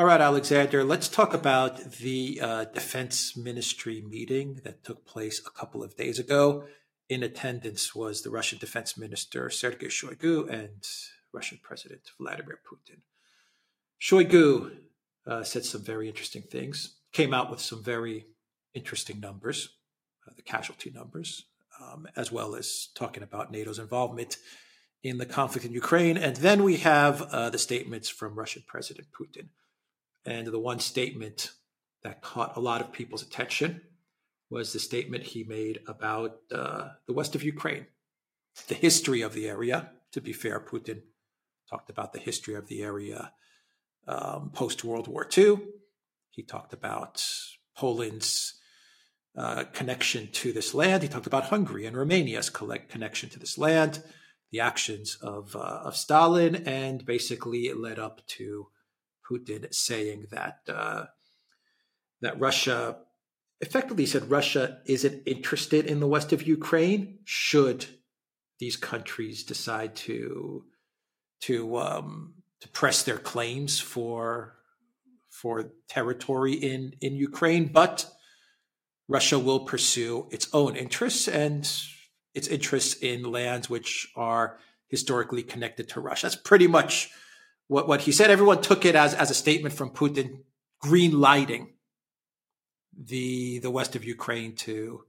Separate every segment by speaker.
Speaker 1: All right, Alexander, let's talk about the uh, defense ministry meeting that took place a couple of days ago. In attendance was the Russian defense minister Sergei Shoigu and Russian President Vladimir Putin. Shoigu uh, said some very interesting things, came out with some very interesting numbers, uh, the casualty numbers, um, as well as talking about NATO's involvement in the conflict in Ukraine. And then we have uh, the statements from Russian President Putin. And the one statement that caught a lot of people's attention was the statement he made about uh, the west of Ukraine, the history of the area. To be fair, Putin talked about the history of the area um, post World War II. He talked about Poland's uh, connection to this land. He talked about Hungary and Romania's connection to this land, the actions of, uh, of Stalin, and basically it led up to Putin saying that uh, that Russia effectively said Russia isn't interested in the west of Ukraine should these countries decide to to um, to press their claims for for territory in in Ukraine, but Russia will pursue its own interests and its interests in lands which are historically connected to Russia. That's pretty much what, what he said. Everyone took it as, as a statement from Putin green lighting the the west of Ukraine to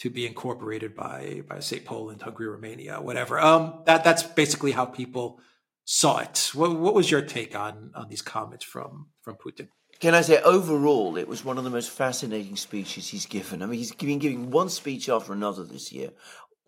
Speaker 1: to be incorporated by by say Poland, Hungary, Romania, whatever. Um, that that's basically how people saw it. What, what was your take on on these comments from from Putin?
Speaker 2: Can I say overall, it was one of the most fascinating speeches he's given. I mean, he's been giving one speech after another this year,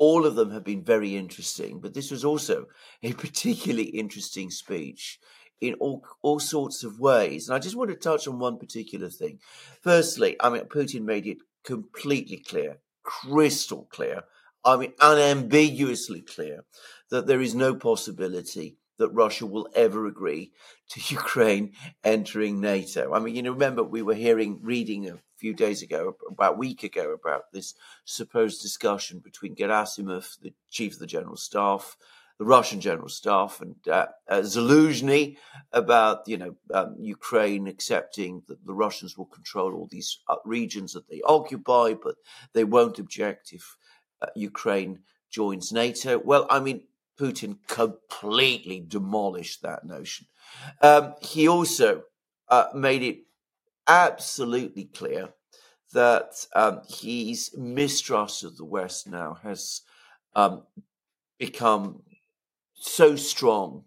Speaker 2: all of them have been very interesting, but this was also a particularly interesting speech in all, all sorts of ways. And I just want to touch on one particular thing. Firstly, I mean, Putin made it completely clear, crystal clear, I mean, unambiguously clear that there is no possibility that Russia will ever agree to Ukraine entering NATO. I mean, you know, remember we were hearing, reading a few days ago, about a week ago, about this supposed discussion between Gerasimov, the chief of the general staff, the Russian general staff, and uh, uh, Zaluzhny about, you know, um, Ukraine accepting that the Russians will control all these uh, regions that they occupy, but they won't object if uh, Ukraine joins NATO. Well, I mean, Putin completely demolished that notion. Um, he also uh, made it absolutely clear that um, his mistrust of the West now has um, become so strong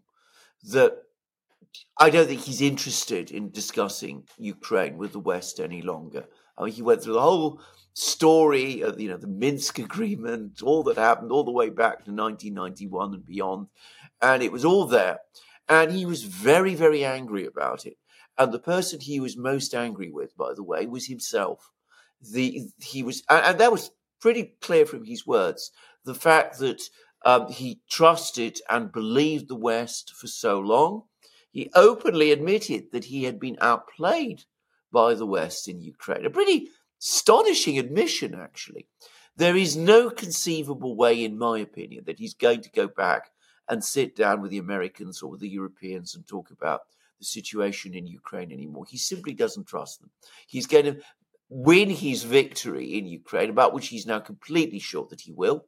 Speaker 2: that I don't think he's interested in discussing Ukraine with the West any longer. I mean, he went through the whole story of you know the Minsk agreement, all that happened all the way back to 1991 and beyond, and it was all there, and he was very very angry about it. And the person he was most angry with, by the way, was himself. The he was, and that was pretty clear from his words. The fact that um, he trusted and believed the West for so long. He openly admitted that he had been outplayed by the West in Ukraine. A pretty astonishing admission, actually. There is no conceivable way, in my opinion, that he's going to go back and sit down with the Americans or with the Europeans and talk about the situation in Ukraine anymore. He simply doesn't trust them. He's going to win his victory in Ukraine, about which he's now completely sure that he will.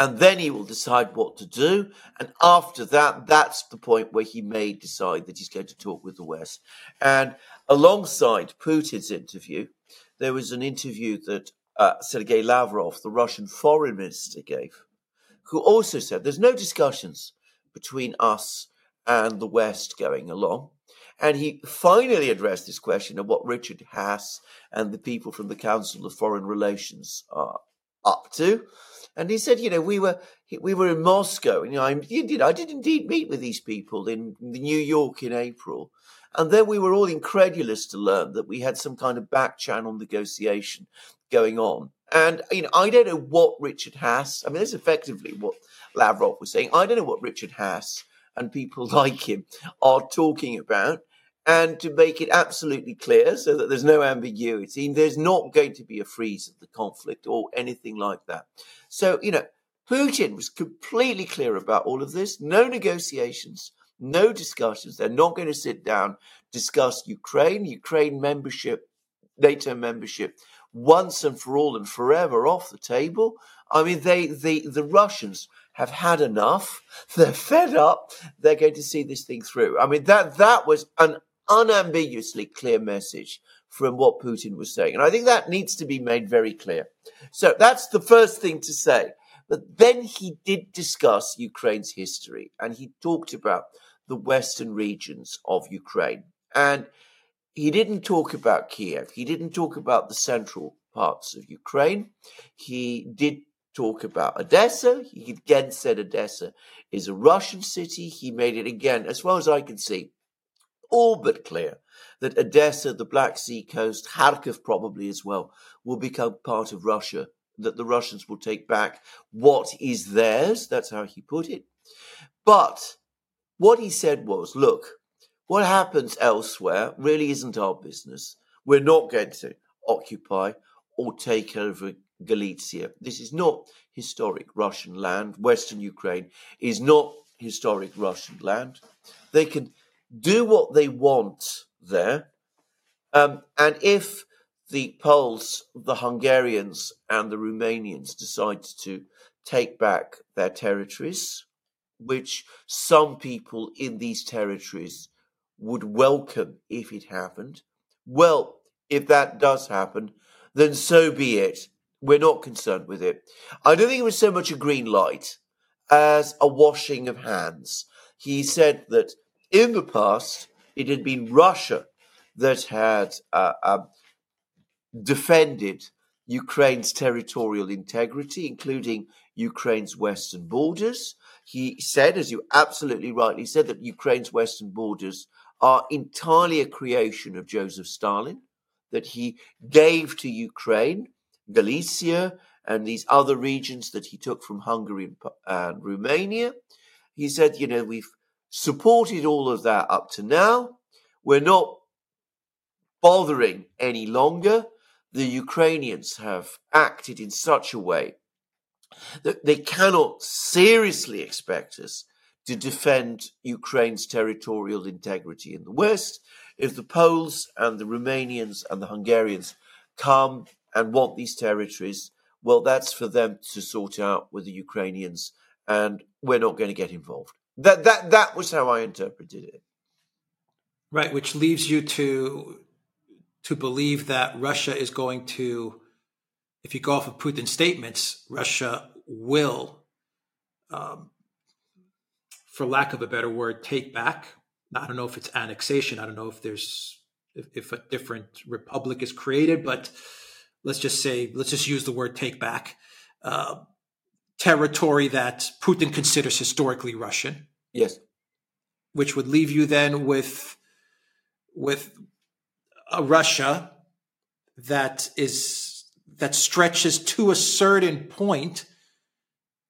Speaker 2: And then he will decide what to do. And after that, that's the point where he may decide that he's going to talk with the West. And alongside Putin's interview, there was an interview that uh, Sergei Lavrov, the Russian foreign minister, gave, who also said there's no discussions between us and the West going along. And he finally addressed this question of what Richard Haass and the people from the Council of Foreign Relations are up to. And he said, you know, we were we were in Moscow, and you know, I did I did indeed meet with these people in New York in April, and then we were all incredulous to learn that we had some kind of back channel negotiation going on. And you know, I don't know what Richard Haass. I mean, that's effectively what Lavrov was saying. I don't know what Richard Haass and people like him are talking about. And to make it absolutely clear so that there's no ambiguity, there's not going to be a freeze of the conflict or anything like that. So, you know, Putin was completely clear about all of this, no negotiations, No discussions. They're not going to sit down, discuss Ukraine, Ukraine membership, NATO membership once and for all and forever off the table. I mean, they, they, the Russians have had enough. They're fed up. They're going to see this thing through. I mean, that, that was an unambiguously clear message from what Putin was saying. And I think that needs to be made very clear. So that's the first thing to say. But then he did discuss Ukraine's history and he talked about the western regions of Ukraine. And he didn't talk about Kiev. He didn't talk about the central parts of Ukraine. He did talk about Odessa. He again said Odessa is a Russian city. He made it again, as well as I can see, all but clear that Odessa, the Black Sea coast, Kharkov probably as well, will become part of Russia, that the Russians will take back what is theirs. That's how he put it. But what he said was look, what happens elsewhere really isn't our business. We're not going to occupy or take over Galicia. This is not historic Russian land. Western Ukraine is not historic Russian land. They can do what they want there. Um, and if the Poles, the Hungarians, and the Romanians decide to take back their territories, which some people in these territories would welcome if it happened, well, if that does happen, then so be it. We're not concerned with it. I don't think it was so much a green light as a washing of hands. He said that in the past, it had been Russia that had uh, uh, defended Ukraine's territorial integrity, including Ukraine's western borders. He said, as you absolutely rightly said, that Ukraine's western borders are entirely a creation of Joseph Stalin, that he gave to Ukraine, Galicia, and these other regions that he took from Hungary and Romania. He said, you know, we've supported all of that up to now. We're not bothering any longer. The Ukrainians have acted in such a way that they cannot seriously expect us to defend Ukraine's territorial integrity in the West. If the Poles and the Romanians and the Hungarians come and want these territories, well, that's for them to sort out with the Ukrainians, and we're not going to get involved. That that that was how I interpreted it.
Speaker 1: Right, which leaves you to to believe that Russia is going to, if you go off of Putin's statements, Russia will, um, for lack of a better word, take back. I don't know if it's annexation. I don't know if there's if, if a different republic is created, but let's just say let's just use the word take back. Uh, territory that Putin considers historically Russian.
Speaker 2: Yes.
Speaker 1: Which would leave you then with with a Russia that is that stretches to a certain point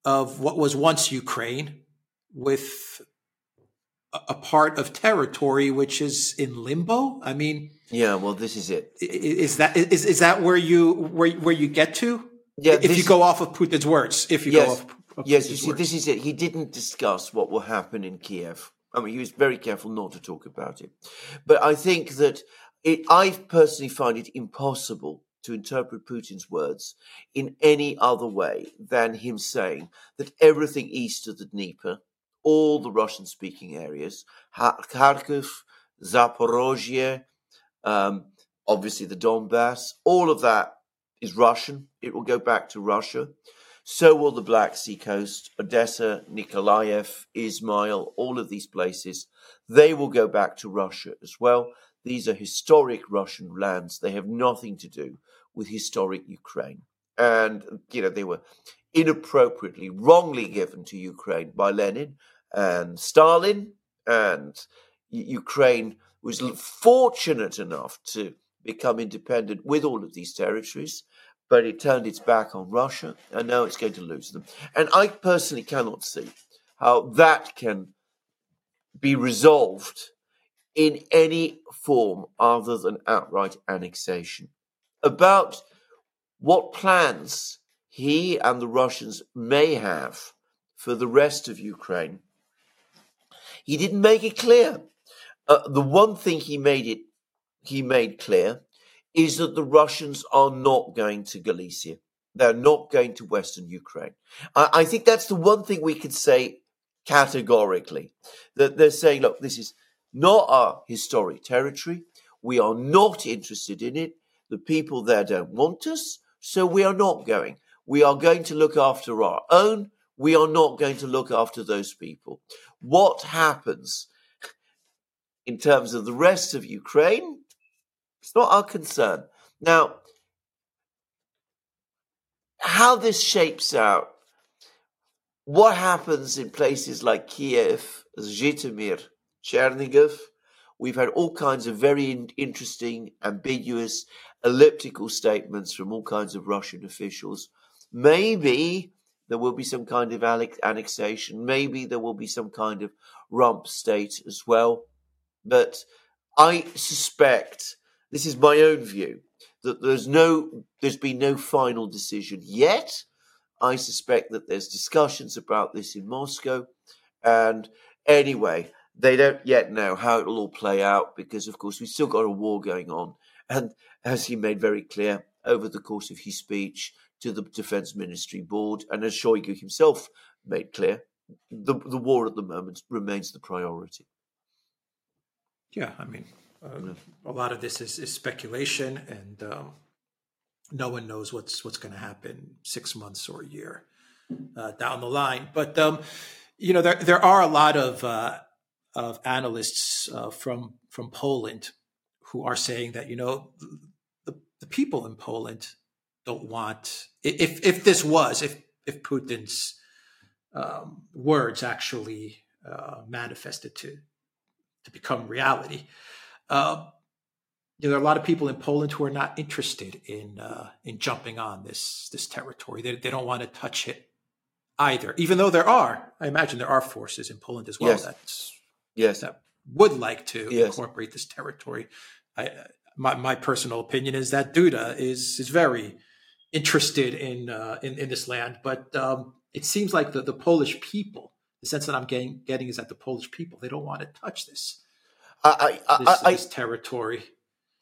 Speaker 1: of what was once Ukraine with a part of territory which is in limbo. I mean,
Speaker 2: yeah. Well, this is it.
Speaker 1: Is that is is that where you where where you get to? Yeah, if you go off of Putin's words, if you
Speaker 2: yes,
Speaker 1: go off,
Speaker 2: of yes, you see, words. this is it. He didn't discuss what will happen in Kiev. I mean, he was very careful not to talk about it. But I think that it, I personally find it impossible to interpret Putin's words in any other way than him saying that everything east of the Dnieper, all the Russian speaking areas, Kharkiv, Zaporozhye, um, obviously the Donbass, all of that is Russian. It will go back to Russia. So will the Black Sea coast, Odessa, Nikolaev, Ismail, all of these places. They will go back to Russia as well. These are historic Russian lands. They have nothing to do with historic Ukraine. And, you know, they were inappropriately, wrongly given to Ukraine by Lenin and Stalin. And Ukraine was fortunate enough to become independent with all of these territories but it turned its back on Russia, and now it's going to lose them. And I personally cannot see how that can be resolved in any form other than outright annexation. About what plans he and the Russians may have for the rest of Ukraine, he didn't make it clear. Uh, the one thing he made it he made clear is that the Russians are not going to Galicia. They're not going to Western Ukraine. I, I think that's the one thing we could say categorically. That they're saying, look, this is not our historic territory. We are not interested in it. The people there don't want us, so we are not going. We are going to look after our own. We are not going to look after those people. What happens in terms of the rest of Ukraine? It's not our concern. Now, how this shapes out, what happens in places like Kiev, Zhytomyr, Chernigov, we've had all kinds of very interesting, ambiguous, elliptical statements from all kinds of Russian officials. Maybe there will be some kind of annexation. Maybe there will be some kind of rump state as well. But I suspect, this is my own view, that there's no, there's been no final decision yet. I suspect that there's discussions about this in Moscow. And anyway, they don't yet know how it'll all play out because, of course, we've still got a war going on. And as he made very clear over the course of his speech to the Defense Ministry Board, and as Shoigu himself made clear, the, the war at the moment remains the priority.
Speaker 1: Yeah, I mean, uh, a lot of this is, is speculation, and um, no one knows what's what's going to happen six months or a year uh, down the line. But um, you know, there there are a lot of uh, of analysts uh, from from Poland who are saying that you know the people in Poland don't want if if this was if if Putin's um, words actually uh, manifested to to become reality. Uh, you know, there are a lot of people in Poland who are not interested in uh, in jumping on this this territory. They, they don't want to touch it either, even though there are. I imagine there are forces in Poland as well yes. that's yes that would like to yes. incorporate this territory. I, my my personal opinion is that Duda is is very interested in uh, in, in this land, but um, it seems like the, the Polish people, the sense that I'm getting getting is that the Polish people they don't want to touch this.
Speaker 2: I, I,
Speaker 1: this,
Speaker 2: I,
Speaker 1: this territory.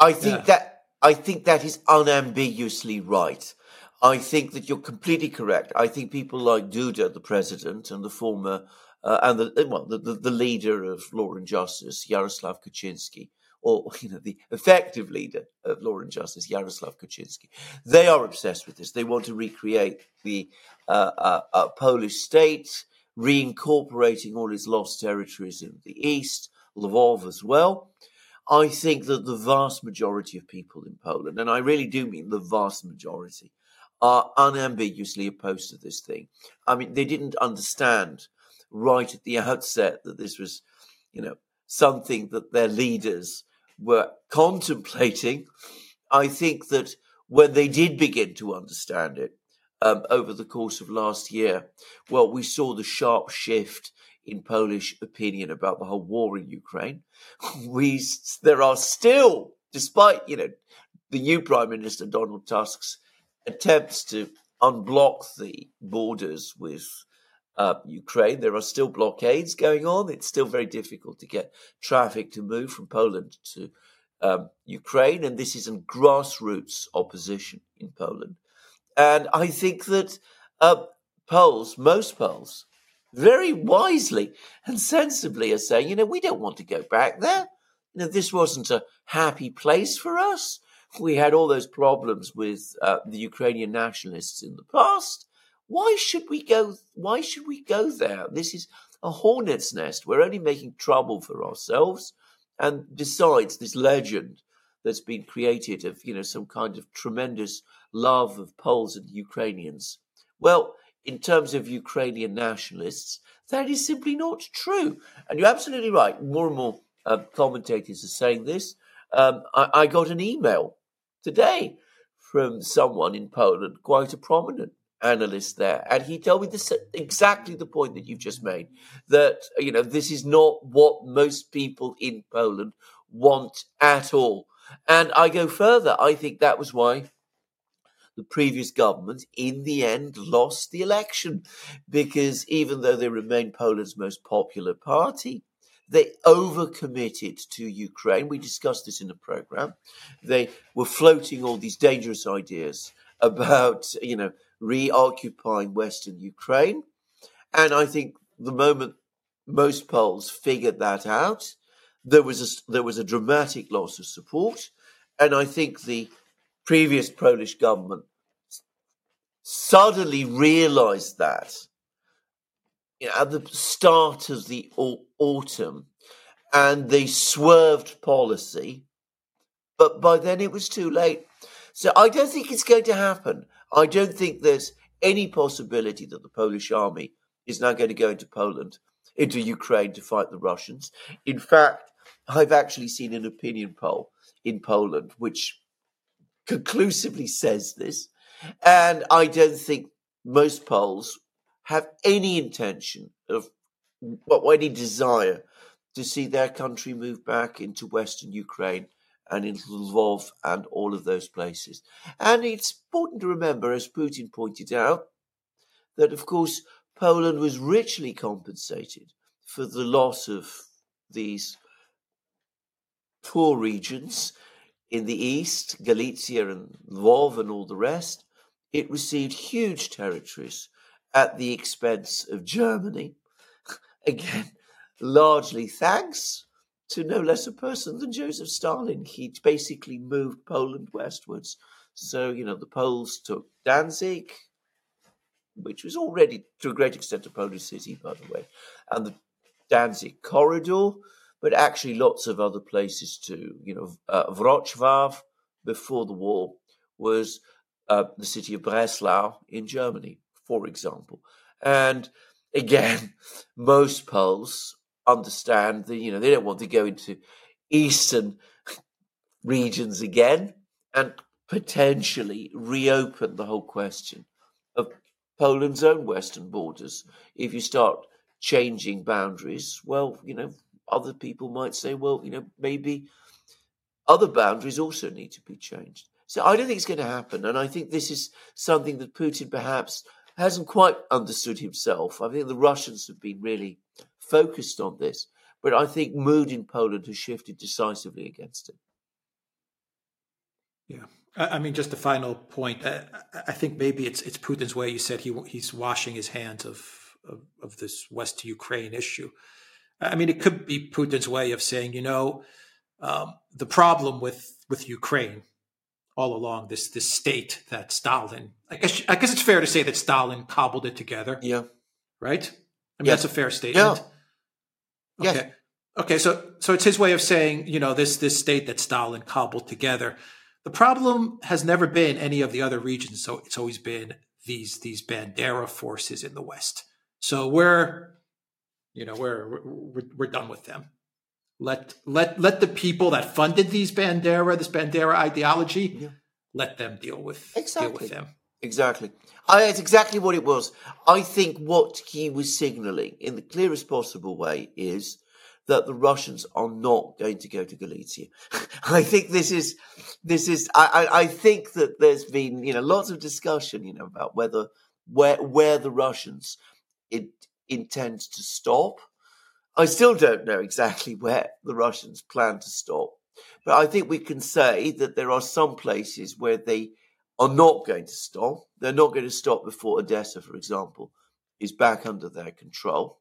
Speaker 2: I think yeah. that I think that is unambiguously right. I think that you're completely correct. I think people like Duda, the president, and the former uh, and the well, the, the, leader of Law and Justice, Yaroslav Kaczynski, or you know the effective leader of Law and Justice, Yaroslav Kaczynski, they are obsessed with this. They want to recreate the uh, uh, uh Polish state, reincorporating all its lost territories in the east, Lvov as well. I think that the vast majority of people in Poland, and I really do mean the vast majority, are unambiguously opposed to this thing. I mean, they didn't understand right at the outset that this was, you know, something that their leaders were contemplating. I think that when they did begin to understand it um, over the course of last year, well, we saw the sharp shift in Polish opinion about the whole war in Ukraine. We there are still, despite you know the new Prime Minister Donald Tusk's attempts to unblock the borders with uh, Ukraine, there are still blockades going on. It's still very difficult to get traffic to move from Poland to um, Ukraine, and this is a grassroots opposition in Poland. And I think that uh, Poles, most Poles, very wisely and sensibly are saying, you know, we don't want to go back there. You know, this wasn't a happy place for us. We had all those problems with uh, the Ukrainian nationalists in the past. Why should we go? Why should we go there? This is a hornet's nest. We're only making trouble for ourselves. And besides, this legend that's been created of, you know, some kind of tremendous love of Poles and Ukrainians. Well, in terms of Ukrainian nationalists, that is simply not true. And you're absolutely right. More and more uh, commentators are saying this. Um, I, I, got an email today from someone in Poland, quite a prominent analyst there, and he told me this exactly the point that you've just made. That you know this is not what most people in Poland want at all. And I go further. I think that was why the previous government in the end lost the election because even though they remain Poland's most popular party, they overcommitted to Ukraine. We discussed this in the program. They were floating all these dangerous ideas about, you know, reoccupying Western Ukraine. And I think the moment most Poles figured that out, there was a, there was a dramatic loss of support. And I think the previous Polish government suddenly realized that you know, at the start of the autumn and they swerved policy, but by then it was too late. So I don't think it's going to happen. I don't think there's any possibility that the Polish army is now going to go into Poland, into Ukraine to fight the Russians. In fact, I've actually seen an opinion poll in Poland which conclusively says this. And I don't think most Poles have any intention of, what any desire to see their country move back into Western Ukraine and into Lvov and all of those places. And it's important to remember, as Putin pointed out, that of course Poland was richly compensated for the loss of these poor regions in the east, Galicia and Lvov and all the rest. It received huge territories at the expense of Germany. Again, largely thanks to no less a person than Joseph Stalin. He basically moved Poland westwards. So, you know, the Poles took Danzig, which was already to a great extent a Polish city, by the way, and the Danzig corridor, but actually lots of other places too. You know, uh, Wrocław before the war was uh, the city of Breslau in Germany for example. And again, most Poles understand that, you know, they don't want to go into eastern regions again and potentially reopen the whole question of Poland's own western borders. If you start changing boundaries, well, you know, other people might say, well, you know, maybe other boundaries also need to be changed. So I don't think it's going to happen. And I think this is something that Putin perhaps hasn't quite understood himself. I think the Russians have been really focused on this, but I think mood in Poland has shifted decisively against it.
Speaker 1: Yeah. I mean, just a final point. I think maybe it's it's Putin's way. You said he he's washing his hands of, of, of this West Ukraine issue. I mean, it could be Putin's way of saying, you know, um, the problem with with Ukraine all along this this state that Stalin. I guess I guess it's fair to say that Stalin cobbled it together.
Speaker 2: Yeah.
Speaker 1: Right. I mean that's a fair statement.
Speaker 2: Yeah.
Speaker 1: Okay. Okay. So so it's his way of saying you know this this state that Stalin cobbled together. The problem has never been any of the other regions. So it's always been these these Bandera forces in the West. So we're you know we're we're, we're done with them. Let let let the people that funded these Bandera, this Bandera ideology, yeah. let them deal with exactly. deal with them.
Speaker 2: Exactly. I, it's exactly what it was. I think what he was signaling in the clearest possible way is that the Russians are not going to go to Galicia. I think this is this is I, I, I think that there's been you know lots of discussion you know about whether where where the Russians it, intend to stop I still don't know exactly where the Russians plan to stop, but I think we can say that there are some places where they are not going to stop. They're not going to stop before Odessa, for example, is back under their control.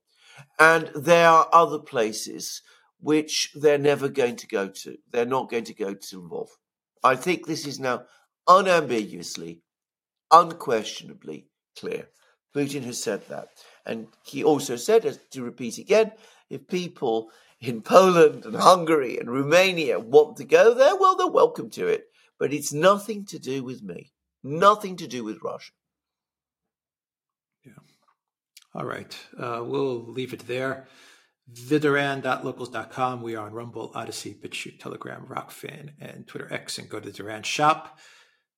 Speaker 2: And there are other places which they're never going to go to. They're not going to go to Lvov. I think this is now unambiguously, unquestionably clear. Putin has said that. And he also said, as to repeat again, if people in Poland and Hungary and Romania want to go there, well, they're welcome to it. But it's nothing to do with me, nothing to do with Russia.
Speaker 1: Yeah. All right. Uh, we'll leave it there. TheDuran.locals.com. We are on Rumble, Odysee, BitChute, Telegram, Rokfin, and Twitter X. And go to Duran Shop.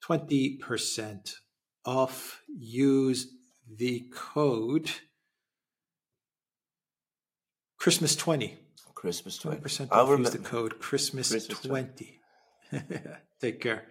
Speaker 1: 20% off. Use the code Christmas 20.
Speaker 2: Christmas 20.
Speaker 1: 20% off. Use the code Christmas, Christmas 20. 20. Take care.